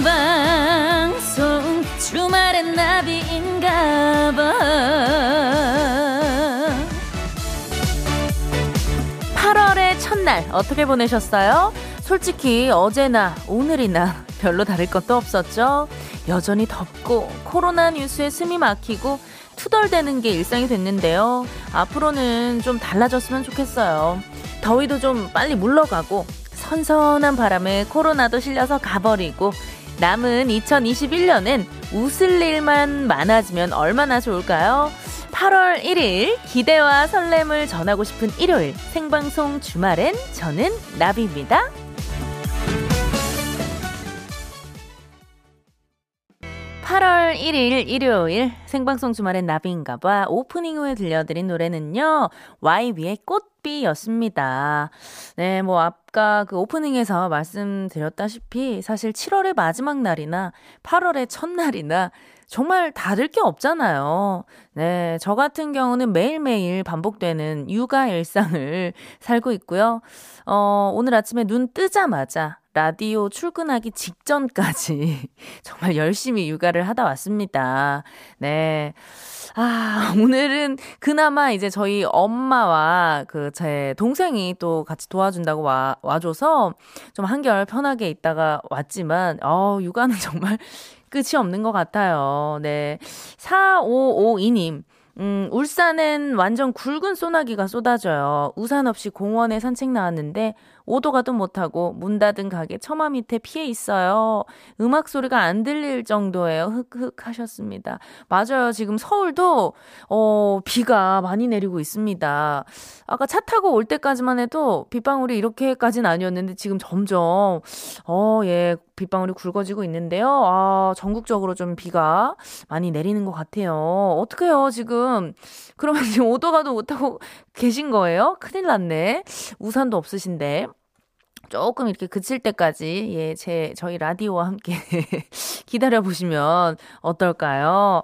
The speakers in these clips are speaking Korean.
생방송 주말엔 나비인가봐 8월의 첫날 어떻게 보내셨어요? 솔직히 어제나 오늘이나 별로 다를 것도 없었죠? 여전히 덥고 코로나 뉴스에 숨이 막히고 투덜대는 게 일상이 됐는데요. 앞으로는 좀 달라졌으면 좋겠어요. 더위도 좀 빨리 물러가고 선선한 바람에 코로나도 실려서 가버리고 남은 2021년엔 웃을 일만 많아지면 얼마나 좋을까요? 8월 1일 기대와 설렘을 전하고 싶은 일요일 생방송 주말엔 저는 나비입니다. 1일 일요일 생방송 주말엔 나비인가 봐 오프닝 후에 들려드린 노래는요 YB의 꽃비였습니다. 네, 뭐 아까 그 오프닝에서 말씀드렸다시피 사실 7월의 마지막 날이나 8월의 첫날이나 정말 다를 게 없잖아요. 네, 저 같은 경우는 매일매일 반복되는 육아 일상을 살고 있고요. 어, 오늘 아침에 눈 뜨자마자 라디오 출근하기 직전까지 정말 열심히 육아를 하다 왔습니다. 네. 아, 오늘은 그나마 이제 저희 엄마와 그 제 동생이 또 같이 도와준다고 와, 와줘서 좀 한결 편하게 있다가 왔지만, 어, 육아는 정말 끝이 없는 것 같아요. 네. 4552님. 음, 울산엔 완전 굵은 소나기가 쏟아져요. 우산 없이 공원에 산책 나왔는데 오도 가도 못하고 문 닫은 가게 처마 밑에 피해 있어요. 음악 소리가 안 들릴 정도예요. 흑흑 하셨습니다. 맞아요. 지금 서울도 어, 비가 많이 내리고 있습니다. 아까 차 타고 올 때까지만 해도 빗방울이 이렇게까지는 아니었는데 지금 점점 어, 예, 빗방울이 굵어지고 있는데요. 아, 전국적으로 좀 비가 많이 내리는 것 같아요. 어떡해요, 지금. 그러면 지금 오도 가도 못하고 계신 거예요? 큰일 났네. 우산도 없으신데. 조금 이렇게 그칠 때까지 예, 제 저희 라디오와 함께 기다려 보시면 어떨까요?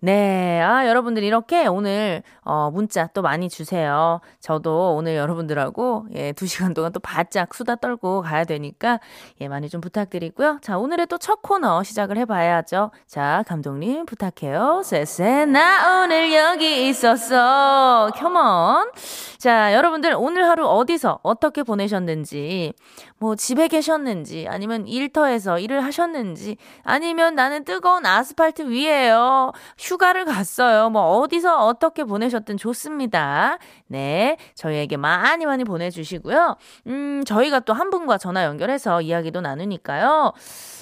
네. 아, 여러분들 이렇게 오늘, 어, 문자 또 많이 주세요. 저도 오늘 여러분들하고, 예, 두 시간 동안 또 바짝 수다 떨고 가야 되니까, 예, 많이 좀 부탁드리고요. 자, 오늘의 또 첫 코너 시작을 해봐야죠. 자, 감독님 부탁해요. 쎄쎄, 나 오늘 여기 있었어. 컴온. 자, 여러분들 오늘 하루 어디서 어떻게 보내셨는지, 뭐 집에 계셨는지, 아니면 일터에서 일을 하셨는지, 아니면 나는 뜨거운 아스팔트 위에요. 휴가를 갔어요. 뭐 어디서 어떻게 보내셨든 좋습니다. 네. 저희에게 많이 많이 보내주시고요. 음, 저희가 또 한 분과 전화 연결해서 이야기도 나누니까요.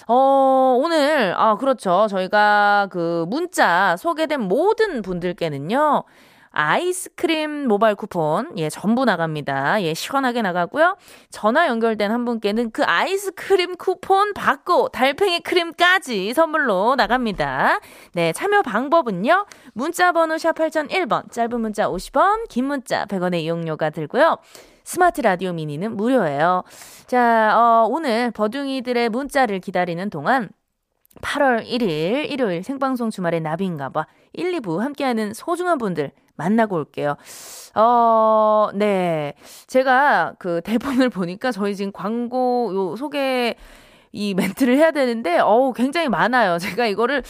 어, 오늘, 아, 그렇죠. 저희가 그 문자 소개된 모든 분들께는요. 아이스크림 모바일 쿠폰, 예, 전부 나갑니다. 예, 시원하게 나가고요. 전화 연결된 한 분께는 그 아이스크림 쿠폰 받고 달팽이 크림까지 선물로 나갑니다. 네, 참여 방법은요. 문자 번호 샵 8001번, 짧은 문자 50원, 긴 문자 100원의 이용료가 들고요. 스마트 라디오 미니는 무료예요. 자, 어, 오늘 버둥이들의 문자를 기다리는 동안 8월 1일 일요일 생방송 주말의 나비인가봐 1, 2부 함께하는 소중한 분들 만나고 올게요. 어, 네. 제가 그 대본을 보니까 저희 지금 광고 요 소개 이 멘트를 해야 되는데, 어우, 굉장히 많아요. 제가 이거를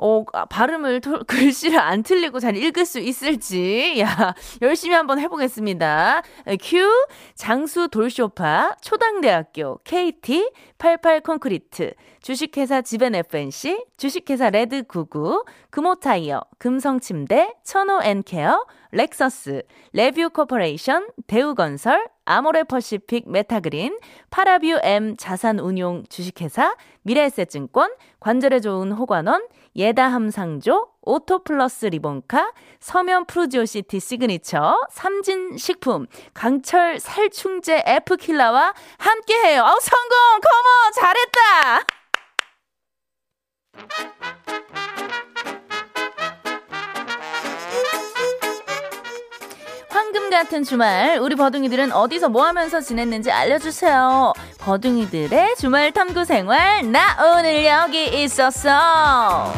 어, 아, 발음을, 글씨를 안 틀리고 잘 읽을 수 있을지. 야, 열심히 한번 해보겠습니다. 큐, 장수 돌쇼파, 초당대학교, KT, 88 콘크리트, 주식회사 지벤 FNC, 주식회사 레드구구, 금호타이어, 금성침대, 천호엔케어, 렉서스, 레뷰 코퍼레이션, 대우건설, 아모레 퍼시픽 메타그린, 파라뷰 M 자산운용 주식회사, 미래에셋증권, 관절에 좋은 호관원, 예다함상조, 오토플러스 리본카, 서면 프루지오시티 시그니처, 삼진식품, 강철 살충제 에프킬라와 함께해요. 어 성공! 컴온! 잘했다! 같은 주말 우리 버둥이들은 어디서 뭐 하면서 지냈는지 알려주세요. 버둥이들의 주말 탐구 생활 나 오늘 여기 있었어.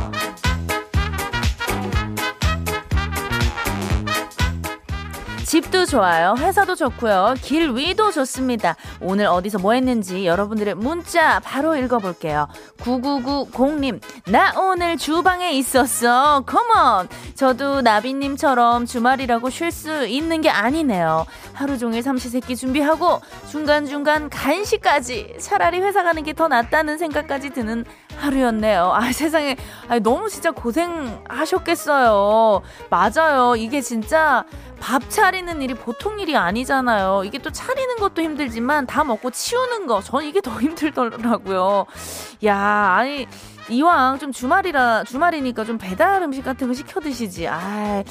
집도 좋아요. 회사도 좋고요. 길 위도 좋습니다. 오늘 어디서 뭐 했는지 여러분들의 문자 바로 읽어볼게요. 9990님, 나 오늘 주방에 있었어. 컴온! 저도 나비님처럼 주말이라고 쉴 수 있는 게 아니네요. 하루 종일 삼시세끼 준비하고 중간중간 간식까지 차라리 회사 가는 게 더 낫다는 생각까지 드는 하루였네요. 아, 세상에. 아, 너무 진짜 고생하셨겠어요. 맞아요. 이게 진짜 밥 차리는 일이 보통 일이 아니잖아요. 이게 또 차리는 것도 힘들지만 다 먹고 치우는 거, 전 이게 더 힘들더라고요. 야, 아니. 이왕 좀 주말이라 주말이니까 좀 배달 음식 같은 거 시켜 드시지. 아,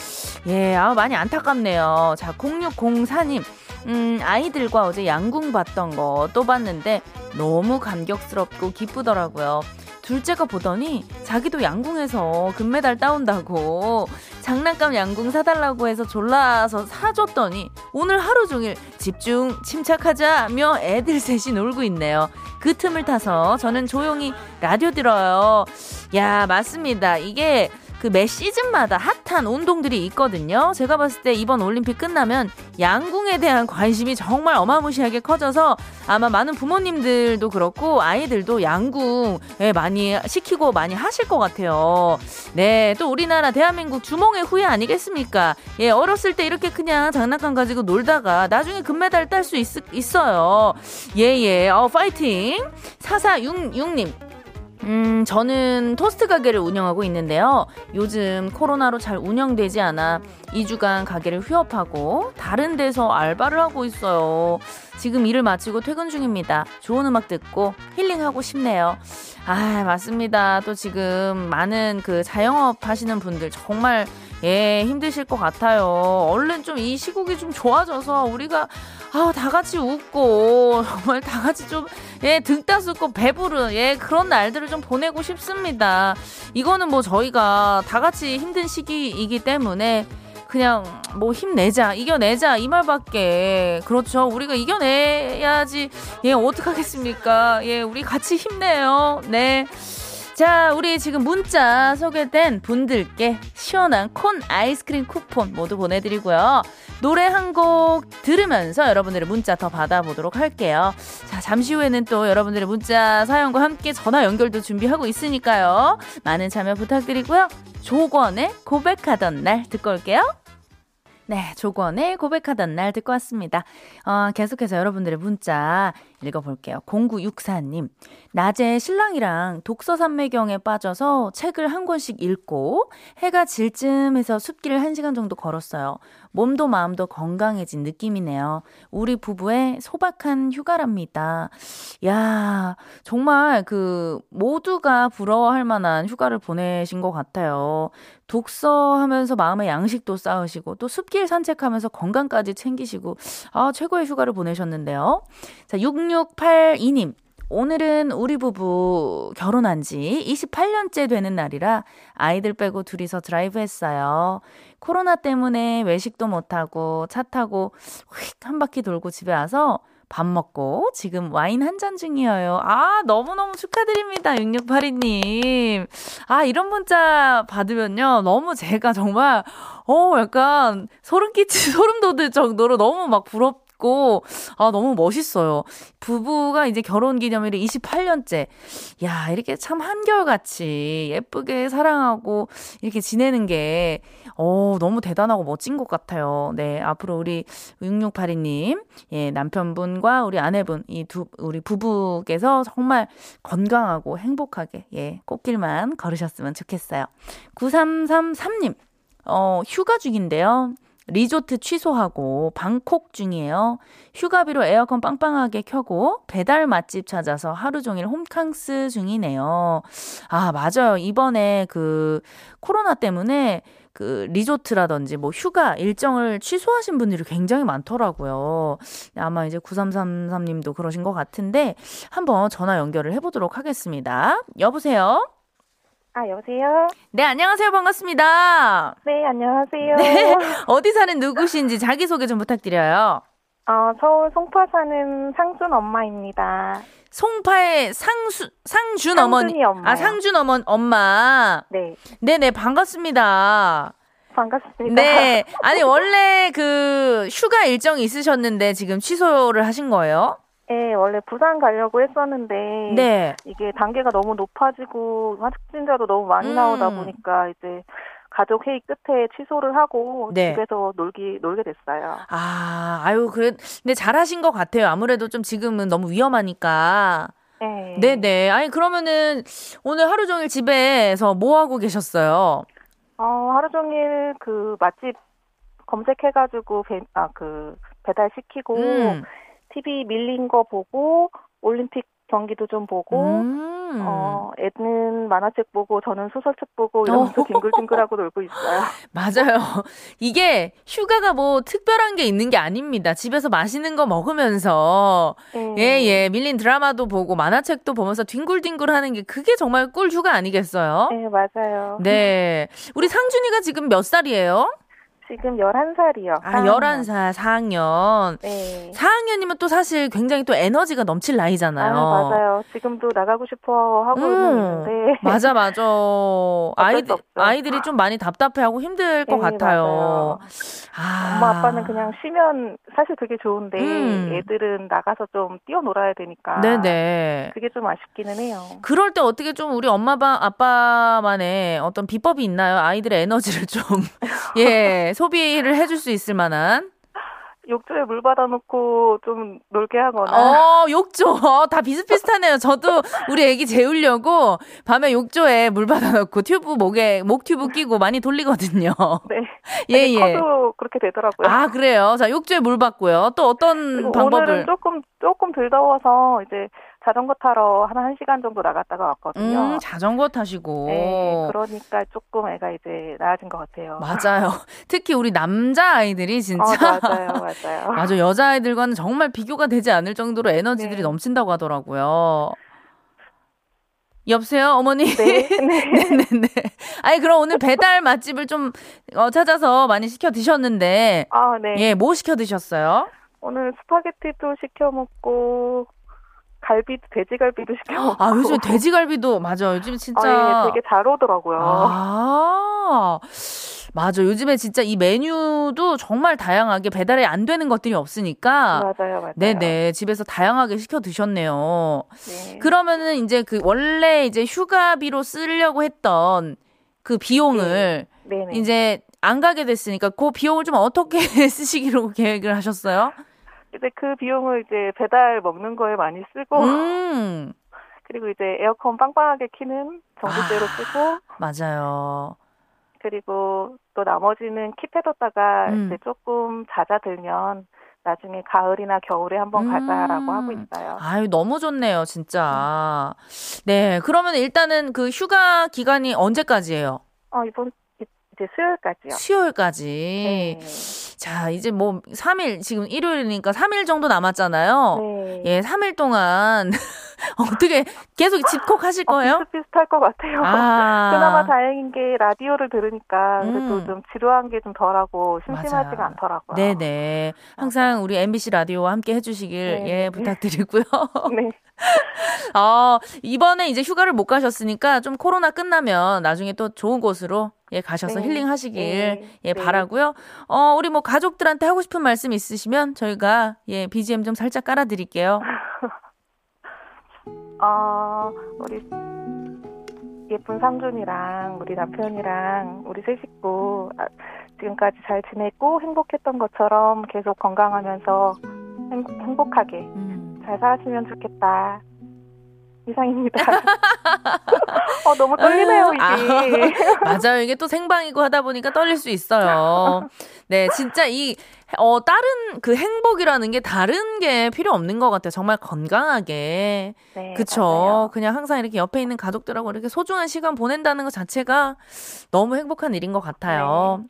예, 아 많이 안타깝네요. 자, 0604님. 음, 아이들과 어제 양궁 봤던 거 또 봤는데 너무 감격스럽고 기쁘더라고요. 둘째가 보더니 자기도 양궁에서 금메달 따온다고 장난감 양궁 사달라고 해서 졸라서 사줬더니 오늘 하루 종일 집중 침착하자며 애들 셋이 놀고 있네요. 그 틈을 타서 저는 조용히 라디오 들어요. 야, 맞습니다. 이게 그 매 시즌마다 핫한 운동들이 있거든요. 제가 봤을 때 이번 올림픽 끝나면 양궁에 대한 관심이 정말 어마무시하게 커져서 아마 많은 부모님들도 그렇고 아이들도 양궁 에 많이 시키고 많이 하실 것 같아요. 네, 또 우리나라 대한민국 주몽의 후예 아니겠습니까? 예, 어렸을 때 이렇게 그냥 장난감 가지고 놀다가 나중에 금메달 딸 수 있어요. 예, 예. 어, 파이팅! 4466님. 음, 저는 토스트 가게를 운영하고 있는데요. 요즘 코로나로 잘 운영되지 않아 2주간 가게를 휴업하고 다른 데서 알바를 하고 있어요. 지금 일을 마치고 퇴근 중입니다. 좋은 음악 듣고 힐링하고 싶네요. 아, 맞습니다. 또 지금 많은 그 자영업 하시는 분들 정말 예, 힘드실 것 같아요. 얼른 좀 이 시국이 좀 좋아져서 우리가 아, 다 같이 웃고 정말 다 같이 좀 예, 등 따숩고 배부른 예, 그런 날들을 좀 보내고 싶습니다. 이거는 뭐 저희가 다 같이 힘든 시기이기 때문에 그냥 뭐 힘내자, 이겨내자 이 말밖에 그렇죠. 우리가 이겨내야지. 예, 어떡하겠습니까? 예, 우리 같이 힘내요. 네. 자, 우리 지금 문자 소개된 분들께 시원한 콘 아이스크림 쿠폰 모두 보내드리고요. 노래 한 곡 들으면서 여러분들의 문자 더 받아보도록 할게요. 자, 잠시 후에는 또 여러분들의 문자 사연과 함께 전화 연결도 준비하고 있으니까요. 많은 참여 부탁드리고요. 조건의 고백하던 날 듣고 올게요. 네, 조건의 고백하던 날 듣고 왔습니다. 어, 계속해서 여러분들의 문자 읽어볼게요. 0964님. 낮에 신랑이랑 독서 산매경에 빠져서 책을 한 권씩 읽고 해가 질 쯤해서 숲길을 한 시간 정도 걸었어요. 몸도 마음도 건강해진 느낌이네요. 우리 부부의 소박한 휴가랍니다. 야, 정말 그 모두가 부러워할 만한 휴가를 보내신 것 같아요. 독서하면서 마음의 양식도 쌓으시고 또 숲길 산책하면서 건강까지 챙기시고 아, 최고의 휴가를 보내셨는데요. 자, 6682님. 오늘은 우리 부부 결혼한 지 28년째 되는 날이라 아이들 빼고 둘이서 드라이브 했어요. 코로나 때문에 외식도 못하고 차 타고 휙 한 바퀴 돌고 집에 와서 밥 먹고 지금 와인 한 잔 중이에요. 아, 너무너무 축하드립니다. 6682님. 아, 이런 문자 받으면요. 너무 제가 정말, 어, 약간 소름 끼치, 소름 돋을 정도로 너무 막 부럽, 있고, 아, 너무 멋있어요. 부부가 이제 결혼 기념일이 28년째. 야, 이렇게 참 한결같이 예쁘게 사랑하고 이렇게 지내는 게, 어, 너무 대단하고 멋진 것 같아요. 네, 앞으로 우리 6682님, 예, 남편분과 우리 아내분, 이 두, 우리 부부께서 정말 건강하고 행복하게, 예, 꽃길만 걸으셨으면 좋겠어요. 9333님, 어, 휴가 중인데요. 리조트 취소하고 방콕 중이에요. 휴가비로 에어컨 빵빵하게 켜고 배달 맛집 찾아서 하루 종일 홈캉스 중이네요. 아, 맞아요. 이번에 그 코로나 때문에 그 리조트라든지 뭐 휴가 일정을 취소하신 분들이 굉장히 많더라고요. 아마 이제 9333님도 그러신 것 같은데 한번 전화 연결을 해보도록 하겠습니다. 여보세요? 아, 여보세요? 네, 안녕하세요. 반갑습니다. 네, 안녕하세요. 네, 어디 사는 누구신지 자기소개 좀 부탁드려요. 어, 서울 송파 사는 상준 엄마입니다. 송파의 상수, 상준 어머니. 엄마요. 아, 상준 어머, 엄마. 네. 네네, 반갑습니다. 반갑습니다. 네. 아니, 원래 그 휴가 일정이 있으셨는데 지금 취소를 하신 거예요? 네, 원래 부산 가려고 했었는데 네. 이게 단계가 너무 높아지고 확진자도 너무 많이 음. 나오다 보니까 이제 가족 회의 끝에 취소를 하고 네. 집에서 놀기 놀게 됐어요. 아, 아유, 그래. 근데 잘하신 것 같아요. 아무래도 좀 지금은 너무 위험하니까. 네. 네네. 아니, 그러면은 오늘 하루 종일 집에서 뭐 하고 계셨어요? 어, 하루 종일 그 맛집 검색해가지고 배, 아, 그 배달 시키고 음. TV 밀린 거 보고 올림픽 경기도 좀 보고 음. 어, 애는 만화책 보고 저는 소설책 보고 이러면서 어. 뒹굴뒹굴하고 놀고 있어요. 맞아요. 이게 휴가가 뭐 특별한 게 있는 게 아닙니다. 집에서 맛있는 거 먹으면서 네. 예, 예. 밀린 드라마도 보고 만화책도 보면서 뒹굴뒹굴 하는 게 그게 정말 꿀 휴가 아니겠어요? 네, 맞아요. 네. 우리 상준이가 지금 몇 살이에요? 지금 11살이요. 아, 11살, 4학년. 네. 4학년이면 또 사실 굉장히 또 에너지가 넘칠 나이잖아요. 아, 맞아요. 지금도 나가고 싶어 하고 음, 있는데. 맞아, 맞아. 아이들. 아이들이 좀 많이 답답해하고 힘들 것 네, 같아요. 아. 엄마 아빠는 그냥 쉬면 사실 그게 좋은데 음. 애들은 나가서 좀 뛰어놀아야 되니까 네네. 그게 좀 아쉽기는 해요. 그럴 때 어떻게 좀 우리 엄마 바, 아빠만의 어떤 비법이 있나요? 아이들의 에너지를 좀, 예, 소비를 해줄 수 있을 만한. 욕조에 물 받아놓고 좀 놀게 하거나 어, 욕조. 어, 다 비슷비슷하네요. 저도 우리 애기 재우려고 밤에 욕조에 물 받아놓고 튜브 목에, 목 튜브 끼고 많이 돌리거든요. 네. 예, 예. 커도 그렇게 되더라고요. 아, 그래요? 자, 욕조에 물 받고요. 또 어떤 방법을. 오늘은 조금 조금 덜 더워서 이제 자전거 타러 한 1시간 정도 나갔다가 왔거든요. 음, 자전거 타시고. 네, 그러니까 조금 애가 이제 나아진 것 같아요. 맞아요. 특히 우리 남자 아이들이 진짜. 어, 맞아요, 맞아요. 맞아 여자 아이들과는 정말 비교가 되지 않을 정도로 에너지들이 네. 넘친다고 하더라고요. 여보세요, 어머니? 네, 네. 네네네. 아니, 그럼 오늘 배달 맛집을 좀 어, 찾아서 많이 시켜 드셨는데, 아, 네. 예, 뭐 시켜 드셨어요? 오늘 스파게티도 시켜 먹고 갈비 돼지갈비도 시켜 먹고. 아, 요즘 돼지갈비도, 맞아. 요즘 진짜. 아, 예, 되게 잘 오더라고요. 아, 맞아. 요즘에 진짜 이 메뉴도 정말 다양하게 배달이 안 되는 것들이 없으니까. 맞아요, 맞아요. 네네. 집에서 다양하게 시켜 드셨네요. 네. 그러면은 이제 그 원래 이제 휴가비로 쓰려고 했던 그 비용을 네네. 이제 안 가게 됐으니까 그 비용을 좀 어떻게 쓰시기로 계획을 하셨어요? 이제 그 비용을 이제 배달 먹는 거에 많이 쓰고 음, 그리고 이제 에어컨 빵빵하게 키는 전기세로 아. 쓰고 맞아요. 그리고 또 나머지는 킵해뒀다가 음. 이제 조금 잦아들면 나중에 가을이나 겨울에 한번 가자라고 음. 하고 있어요. 아유, 너무 좋네요, 진짜. 네, 그러면 일단은 그 휴가 기간이 언제까지예요? 어, 이번 이- 이제 수요일까지요. 수요일까지. 네. 자, 이제 뭐 3일, 지금 일요일이니까 3일 정도 남았잖아요. 네. 예, 3일 동안 어떻게 계속 집콕하실 어, 거예요? 비슷비슷할 것 같아요. 아. 그나마 다행인 게 라디오를 들으니까 그래도 음. 좀 지루한 게 좀 덜하고 심심하지가 맞아요. 않더라고요. 네네. 항상 우리 MBC 라디오와 함께 해주시길, 네. 예, 부탁드리고요. 네. 어, 이번에 이제 휴가를 못 가셨으니까 좀 코로나 끝나면 나중에 또 좋은 곳으로 예, 가셔서 네. 힐링 하시길 네. 예, 네. 바라고요. 어, 우리 뭐 가족들한테 하고 싶은 말씀 있으시면 저희가 예, BGM 좀 살짝 깔아 드릴게요. 어, 우리 예쁜 삼촌이랑 우리 남편이랑 우리 세 식구 아, 지금까지 잘 지내고 행복했던 것처럼 계속 건강하면서 행, 행복하게 음. 잘 살았으면 좋겠다. 이상입니다. 어, 너무 떨리네요, 이게. 아, 맞아요. 이게 또 생방이고 하다 보니까 떨릴 수 있어요. 네, 진짜 이, 어, 다른 그 행복이라는 게 다른 게 필요 없는 것 같아요. 정말 건강하게. 네, 그쵸. 맞아요. 그냥 항상 이렇게 옆에 있는 가족들하고 이렇게 소중한 시간 보낸다는 것 자체가 너무 행복한 일인 것 같아요.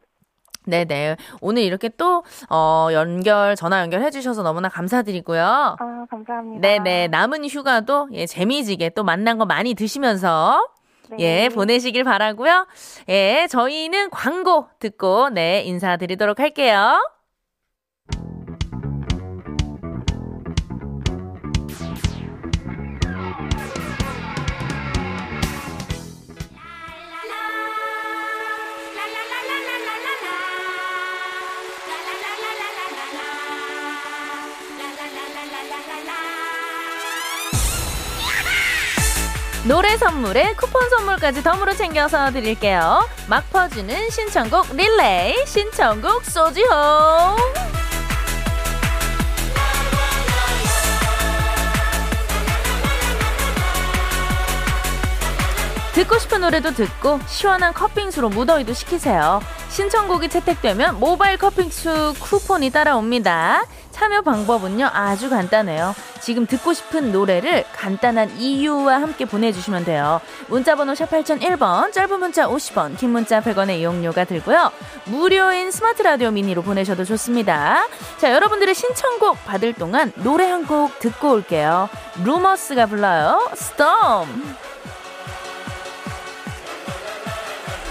네네. 오늘 이렇게 또, 어, 연결, 전화 연결해 주셔서 너무나 감사드리고요. 아, 감사합니다. 네네. 남은 휴가도, 예, 재미지게 또 만난 거 많이 드시면서, 네. 예, 보내시길 바라고요. 예, 저희는 광고 듣고, 네, 인사드리도록 할게요. 노래 선물에 쿠폰 선물까지 덤으로 챙겨서 드릴게요. 막 퍼주는 신청곡 릴레이 신청곡 소지호. 듣고 싶은 노래도 듣고 시원한 커피잉수로 무더위도 식히세요. 신청곡이 채택되면 모바일 커피잉수 쿠폰이 따라옵니다. 참여 방법은요 아주 간단해요. 지금 듣고 싶은 노래를 간단한 이유와 함께 보내주시면 돼요. 문자번호 샵 8001번 짧은 문자 50원 긴 문자 100원의 이용료가 들고요. 무료인 스마트 라디오 미니로 보내셔도 좋습니다. 자 여러분들의 신청곡 받을 동안 노래 한 곡 듣고 올게요. 루머스가 불러요. Storm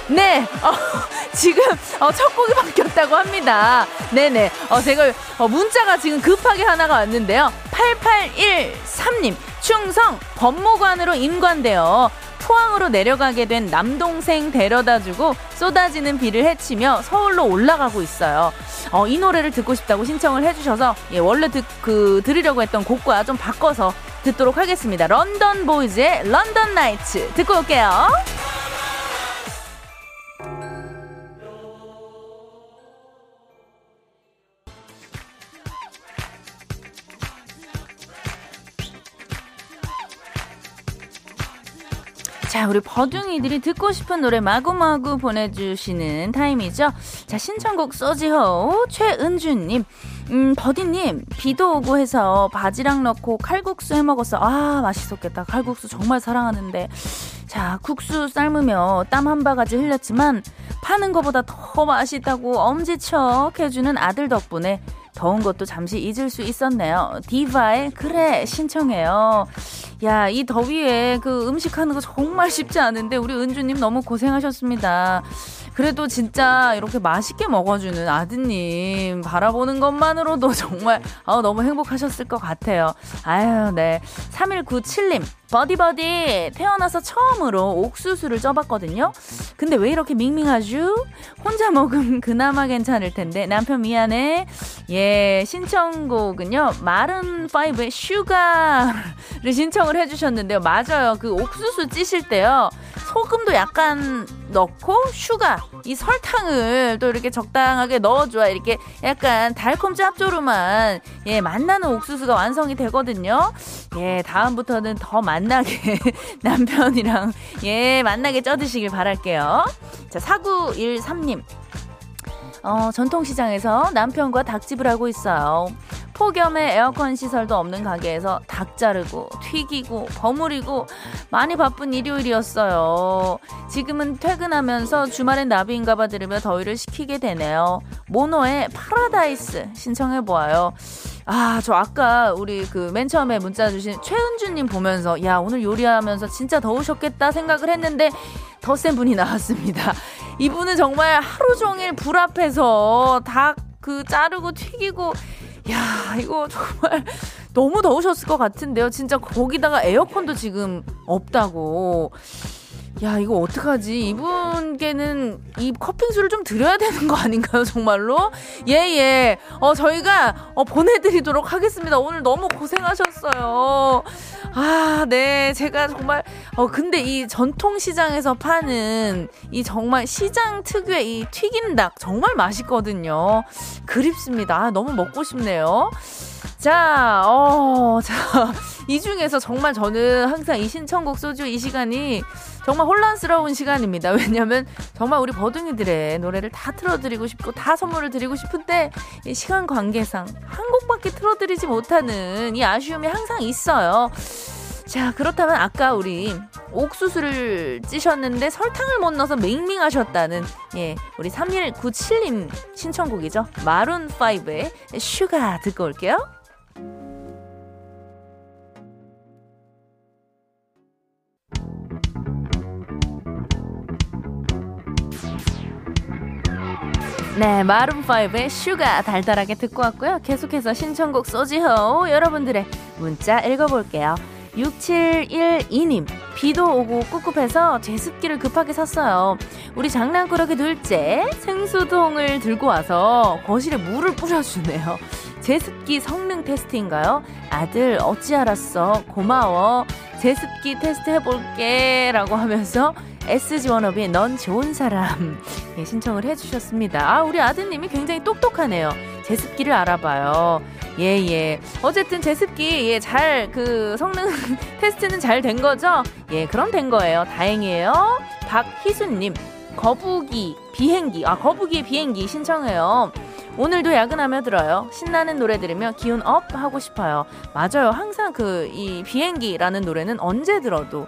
네, 어, 지금 어, 첫 곡이 바뀌었다고 합니다. 네네. 어, 제가 어, 문자가 지금 급하게 하나가 왔는데요. 8813님, 충성 법무관으로 임관되어 포항으로 내려가게 된 남동생 데려다주고 쏟아지는 비를 헤치며 서울로 올라가고 있어요. 어, 이 노래를 듣고 싶다고 신청을 해주셔서 예, 원래 듣, 그 들으려고 했던 곡과 좀 바꿔서 듣도록 하겠습니다. 런던 보이즈의 런던 나이츠 듣고 올게요. 자, 우리 버둥이들이 듣고 싶은 노래 마구마구 보내주시는 타임이죠. 자, 신청곡 소지호 최은주님. 음, 버디님, 비도 오고 해서 바지락 넣고 칼국수 해 먹었어. 아, 맛있었겠다. 칼국수 정말 사랑하는데. 자, 국수 삶으며 땀 한 바가지 흘렸지만, 파는 것보다 더 맛있다고 엄지척 해주는 아들 덕분에 더운 것도 잠시 잊을 수 있었네요. 디바의 그래 신청해요. 야, 이 더위에 그 음식 하는 거 정말 쉽지 않은데 우리 은주님 너무 고생하셨습니다. 그래도 진짜 이렇게 맛있게 먹어주는 아드님 바라보는 것만으로도 정말 어, 너무 행복하셨을 것 같아요. 아유, 네. 3197님. 버디버디 태어나서 처음으로 옥수수를 쪄봤거든요. 근데 왜 이렇게 밍밍하죠? 혼자 먹으면 그나마 괜찮을 텐데 남편 미안해. 예 신청곡은요 Maroon 5의 Sugar를 신청을 해주셨는데요. 맞아요. 그 옥수수 찌실 때요 소금도 약간 넣고 sugar 이 설탕을 또 이렇게 적당하게 넣어줘야 이렇게 약간 달콤 짭조름한 예 맛나는 옥수수가 완성이 되거든요. 예 다음부터는 더 맛나게 남편이랑 예 맛나게 쪄드시길 바랄게요. 자 4913님 어, 전통시장에서 남편과 닭집을 하고 있어요. 폭염에 에어컨 시설도 없는 가게에서 닭 자르고 튀기고 버무리고 많이 바쁜 일요일이었어요. 지금은 퇴근하면서 주말엔 나비인가 봐 들으며 더위를 식히게 되네요. 모노의 파라다이스 신청해 보아요. 아, 저 아까 우리 그 맨 처음에 문자 주신 최은주님 보면서 야, 오늘 요리하면서 진짜 더우셨겠다 생각을 했는데 더 센 분이 나왔습니다. 이분은 정말 하루 종일 불 앞에서 닭 그 자르고 튀기고 야, 이거 정말 너무 더우셨을 것 같은데요. 진짜 거기다가 에어컨도 지금 없다고. 야, 이거 어떡하지? 이분께는 이 커피수를 좀 드려야 되는 거 아닌가요, 정말로? 예, 예. 어, 저희가 어, 보내드리도록 하겠습니다. 오늘 너무 고생하셨어요. 아, 네. 제가 정말, 어, 근데 이 전통시장에서 파는 이 정말 시장 특유의 이 튀긴 닭 정말 맛있거든요. 그립습니다. 아, 너무 먹고 싶네요. 자, 어, 자, 이 중에서 정말 저는 항상 이 신청곡 소주 이 시간이 정말 혼란스러운 시간입니다. 왜냐면 정말 우리 버둥이들의 노래를 다 틀어드리고 싶고 다 선물을 드리고 싶은데 시간 관계상 한 곡밖에 틀어드리지 못하는 이 아쉬움이 항상 있어요. 자, 그렇다면 아까 우리 옥수수를 찌셨는데 설탕을 못 넣어서 맹밍하셨다는 예, 우리 3197님 신청곡이죠. Maroon 5의 Sugar 듣고 올게요. 네, Maroon 5의 Sugar 달달하게 듣고 왔고요. 계속해서 신청곡 소지호 여러분들의 문자 읽어볼게요. 6712님, 비도 오고 꿉꿉해서 제습기를 급하게 샀어요. 우리 장난꾸러기 둘째 생수통을 들고 와서 거실에 물을 뿌려주네요. 제습기 성능 테스트인가요? 아들, 어찌 알았어? 고마워. 제습기 테스트 해볼게. 라고 하면서 SG 워너비의 넌 좋은 사람. 예, 신청을 해주셨습니다. 아, 우리 아드님이 굉장히 똑똑하네요. 제습기를 알아봐요. 예, 예. 어쨌든 제습기, 예, 잘, 그, 성능 테스트는 잘 된 거죠? 예, 그럼 된 거예요. 다행이에요. 박희수님, 거북이, 비행기. 아, 거북이의 비행기 신청해요. 오늘도 야근하며 들어요. 신나는 노래 들으며 기운 up 하고 싶어요. 맞아요. 항상 그 이 비행기라는 노래는 언제 들어도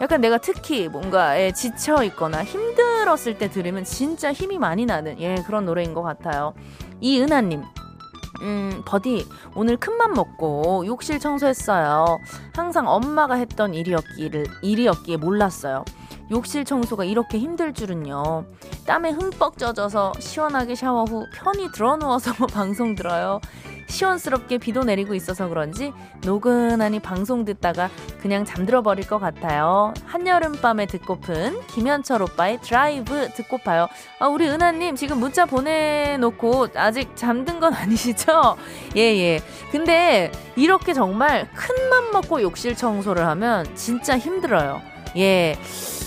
약간 내가 특히 뭔가에 지쳐 있거나 힘들었을 때 들으면 진짜 힘이 많이 나는 예 그런 노래인 것 같아요. 이은하님. 음, 버디, 오늘 큰맘 먹고 욕실 청소했어요. 항상 엄마가 했던 일이었기를, 일이었기에 몰랐어요. 욕실 청소가 이렇게 힘들 줄은요. 땀에 흠뻑 젖어서 시원하게 샤워 후 편히 드러누워서 방송 들어요. 시원스럽게 비도 내리고 있어서 그런지 노곤하니 방송 듣다가 그냥 잠들어 버릴 것 같아요. 한여름밤에 듣고픈 김현철 오빠의 드라이브 듣고파요. 아, 우리 은하님 지금 문자 보내놓고 아직 잠든 건 아니시죠? 예, 예. 근데 이렇게 정말 큰맘 먹고 욕실 청소를 하면 진짜 힘들어요. 예.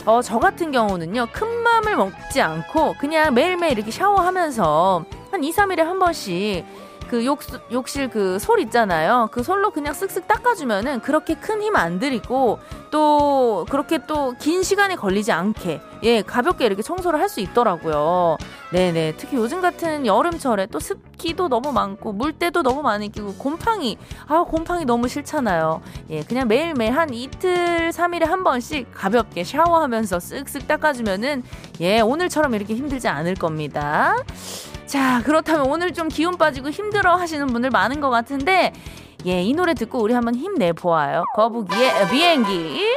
어, 저 같은 경우는요, 큰 맘을 먹지 않고 그냥 매일매일 이렇게 샤워하면서 한 2, 3일에 한 번씩 그 욕, 욕실 그 솔 있잖아요. 그 솔로 그냥 쓱쓱 닦아주면은 그렇게 큰 힘 안 들이고 또 그렇게 또 긴 시간이 걸리지 않게 예 가볍게 이렇게 청소를 할 수 있더라고요. 네네 특히 요즘 같은 여름철에 또 습기도 너무 많고 물때도 너무 많이 끼고 곰팡이 아 곰팡이 너무 싫잖아요. 예 그냥 매일매일 한 이틀 3일에 한 번씩 가볍게 샤워하면서 쓱쓱 닦아주면은 예 오늘처럼 이렇게 힘들지 않을 겁니다. 자, 그렇다면 오늘 좀 기운 빠지고 힘들어 하시는 분들 많은 것 같은데, 예, 이 노래 듣고 우리 한번 힘내 보아요. 거북이의 비행기.